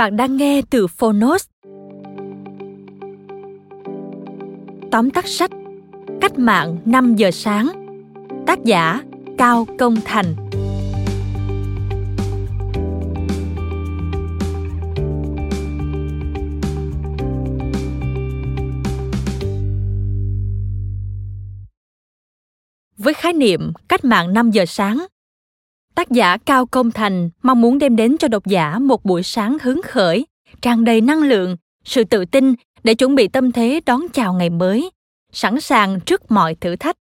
Bạn đang nghe từ Phonos. Tóm tắt sách Cách mạng 5 giờ sáng Tác giả Cao Công Thành Với khái niệm cách mạng 5 giờ sáng, tác giả Cao Công Thành mong muốn đem đến cho độc giả một buổi sáng hứng khởi, tràn đầy năng lượng, sự tự tin để chuẩn bị tâm thế đón chào ngày mới, sẵn sàng trước mọi thử thách.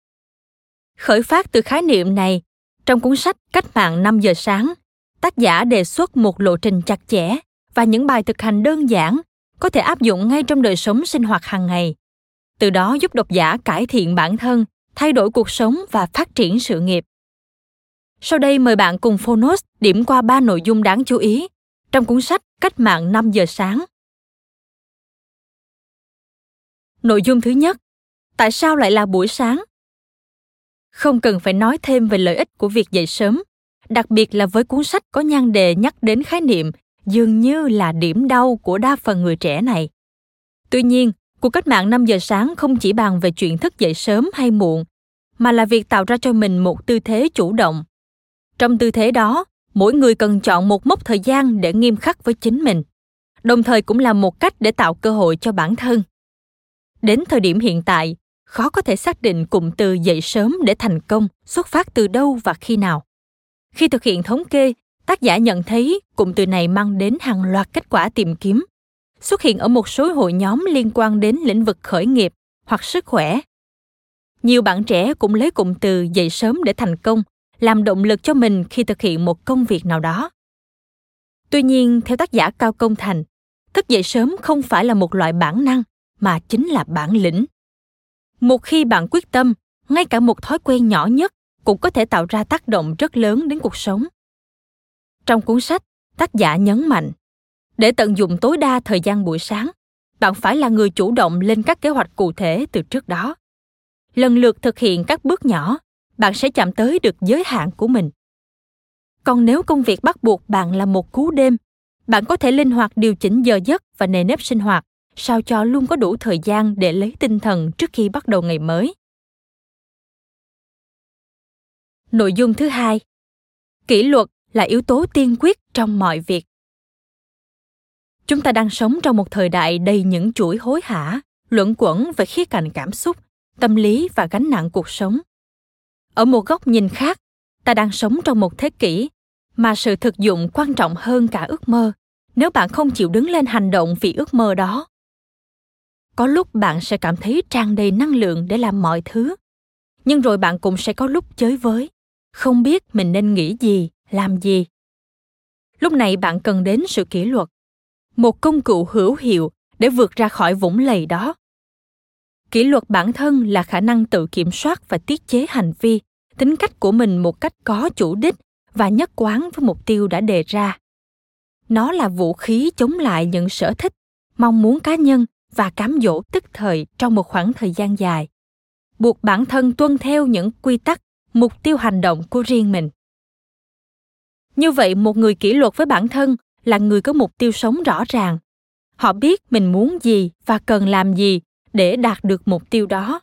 Khởi phát từ khái niệm này, trong cuốn sách Cách mạng 5 giờ sáng, tác giả đề xuất một lộ trình chặt chẽ và những bài thực hành đơn giản có thể áp dụng ngay trong đời sống sinh hoạt hàng ngày. Từ đó giúp độc giả cải thiện bản thân, thay đổi cuộc sống và phát triển sự nghiệp. Sau đây mời bạn cùng Phonos điểm qua ba nội dung đáng chú ý trong cuốn sách Cách mạng 5 giờ sáng. Nội dung thứ nhất, tại sao lại là buổi sáng? Không cần phải nói thêm về lợi ích của việc dậy sớm, đặc biệt là với cuốn sách có nhan đề nhắc đến khái niệm dường như là điểm đau của đa phần người trẻ này. Tuy nhiên, cuộc cách mạng 5 giờ sáng không chỉ bàn về chuyện thức dậy sớm hay muộn, mà là việc tạo ra cho mình một tư thế chủ động. Trong tư thế đó, mỗi người cần chọn một mốc thời gian để nghiêm khắc với chính mình, đồng thời cũng là một cách để tạo cơ hội cho bản thân. Đến thời điểm hiện tại, khó có thể xác định cụm từ dậy sớm để thành công xuất phát từ đâu và khi nào. Khi thực hiện thống kê, tác giả nhận thấy cụm từ này mang đến hàng loạt kết quả tìm kiếm, xuất hiện ở một số hội nhóm liên quan đến lĩnh vực khởi nghiệp hoặc sức khỏe. Nhiều bạn trẻ cũng lấy cụm từ dậy sớm để thành công làm động lực cho mình khi thực hiện một công việc nào đó. Tuy nhiên, theo tác giả Cao Công Thành, thức dậy sớm không phải là một loại bản năng mà chính là bản lĩnh. Một khi bạn quyết tâm, ngay cả một thói quen nhỏ nhất cũng có thể tạo ra tác động rất lớn đến cuộc sống. Trong cuốn sách, tác giả nhấn mạnh, để tận dụng tối đa thời gian buổi sáng, bạn phải là người chủ động lên các kế hoạch cụ thể từ trước đó. Lần lượt thực hiện các bước nhỏ, bạn sẽ chạm tới được giới hạn của mình. Còn nếu công việc bắt buộc bạn là một cú đêm, bạn có thể linh hoạt điều chỉnh giờ giấc và nề nếp sinh hoạt sao cho luôn có đủ thời gian để lấy tinh thần trước khi bắt đầu ngày mới. Nội dung thứ hai, kỷ luật là yếu tố tiên quyết trong mọi việc. Chúng ta đang sống trong một thời đại đầy những chuỗi hối hả, luẩn quẩn về khía cạnh cảm xúc, tâm lý và gánh nặng cuộc sống. Ở một góc nhìn khác, ta đang sống trong một thế kỷ mà sự thực dụng quan trọng hơn cả ước mơ. Nếu bạn không chịu đứng lên hành động vì ước mơ đó có lúc bạn sẽ cảm thấy tràn đầy năng lượng để làm mọi thứ. Nhưng rồi bạn cũng sẽ có lúc chới với không biết mình nên nghĩ gì làm gì. Lúc này bạn cần đến sự kỷ luật một công cụ hữu hiệu để vượt ra khỏi vũng lầy đó. Kỷ luật bản thân là khả năng tự kiểm soát và tiết chế hành vi tính cách của mình một cách có chủ đích và nhất quán với mục tiêu đã đề ra. Nó là vũ khí chống lại những sở thích, mong muốn cá nhân và cám dỗ tức thời trong một khoảng thời gian dài. Buộc bản thân tuân theo những quy tắc, mục tiêu hành động của riêng mình. Như vậy, một người kỷ luật với bản thân là người có mục tiêu sống rõ ràng. Họ biết mình muốn gì và cần làm gì để đạt được mục tiêu đó.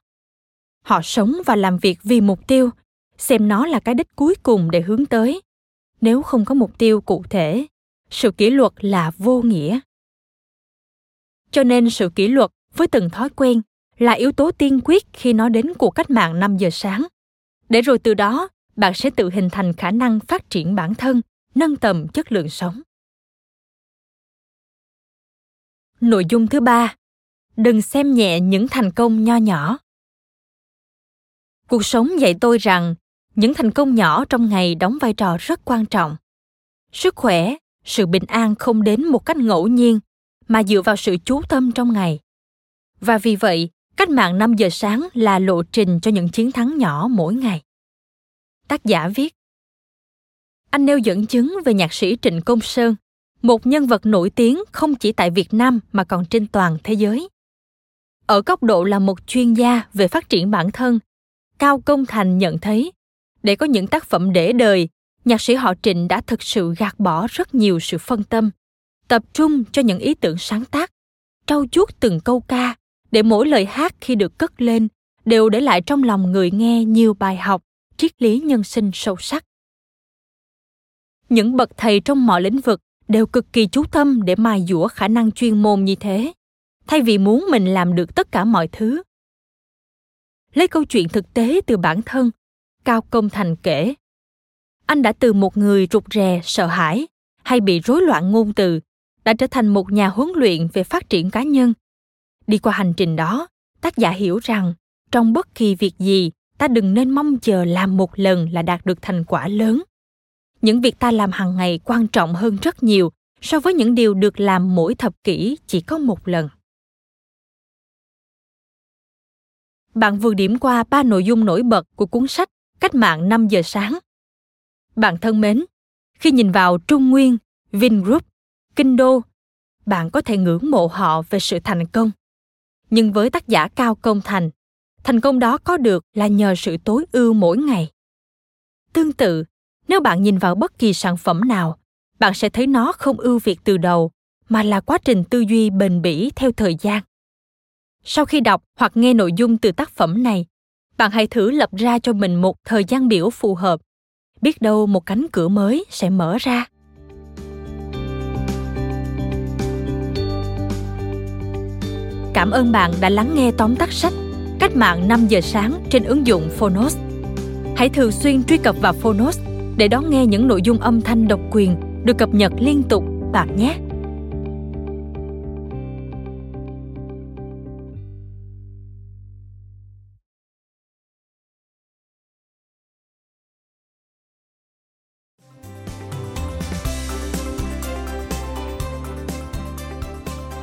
Họ sống và làm việc vì mục tiêu xem nó là cái đích cuối cùng để hướng tới nếu không có mục tiêu cụ thể sự kỷ luật là vô nghĩa cho nên sự kỷ luật với từng thói quen là yếu tố tiên quyết khi nói đến cuộc cách mạng 5 giờ sáng. Để rồi từ đó, bạn sẽ tự hình thành khả năng phát triển bản thân, nâng tầm chất lượng sống. Nội dung thứ ba, đừng xem nhẹ những thành công nho nhỏ. Cuộc sống dạy tôi rằng những thành công nhỏ trong ngày đóng vai trò rất quan trọng. Sức khỏe, sự bình an không đến một cách ngẫu nhiên mà dựa vào sự chú tâm trong ngày. Và vì vậy, cách mạng 5 giờ sáng là lộ trình cho những chiến thắng nhỏ mỗi ngày. Tác giả viết Anh nêu dẫn chứng về nhạc sĩ Trịnh Công Sơn, một nhân vật nổi tiếng không chỉ tại Việt Nam mà còn trên toàn thế giới. Ở góc độ là một chuyên gia về phát triển bản thân, Cao Công Thành nhận thấy, để có những tác phẩm để đời, nhạc sĩ họ Trịnh đã thực sự gạt bỏ rất nhiều sự phân tâm, tập trung cho những ý tưởng sáng tác, trau chuốt từng câu ca để mỗi lời hát khi được cất lên đều để lại trong lòng người nghe nhiều bài học, triết lý nhân sinh sâu sắc. Những bậc thầy trong mọi lĩnh vực đều cực kỳ chú tâm để mài dũa khả năng chuyên môn như thế, thay vì muốn mình làm được tất cả mọi thứ. Lấy câu chuyện thực tế từ bản thân, Cao Công Thành kể. Anh đã từ một người rụt rè, sợ hãi hay bị rối loạn ngôn từ, đã trở thành một nhà huấn luyện về phát triển cá nhân. Đi qua hành trình đó, tác giả hiểu rằng trong bất kỳ việc gì, ta đừng nên mong chờ làm một lần là đạt được thành quả lớn. Những việc ta làm hàng ngày quan trọng hơn rất nhiều so với những điều được làm mỗi thập kỷ chỉ có một lần. Bạn vừa điểm qua ba nội dung nổi bật của cuốn sách Cách mạng 5 giờ sáng. Bạn thân mến, khi nhìn vào Trung Nguyên, Vingroup, Kinh Đô, bạn có thể ngưỡng mộ họ về sự thành công. Nhưng với tác giả Cao Công Thành, thành công đó có được là nhờ sự tối ưu mỗi ngày. Tương tự, nếu bạn nhìn vào bất kỳ sản phẩm nào, bạn sẽ thấy nó không ưu việt từ đầu, mà là quá trình tư duy bền bỉ theo thời gian. Sau khi đọc hoặc nghe nội dung từ tác phẩm này, bạn hãy thử lập ra cho mình một thời gian biểu phù hợp. Biết đâu một cánh cửa mới sẽ mở ra. Cảm ơn bạn đã lắng nghe tóm tắt sách Cách mạng 5 giờ sáng trên ứng dụng Phonos. Hãy thường xuyên truy cập vào Phonos để đón nghe những nội dung âm thanh độc quyền được cập nhật liên tục bạn nhé.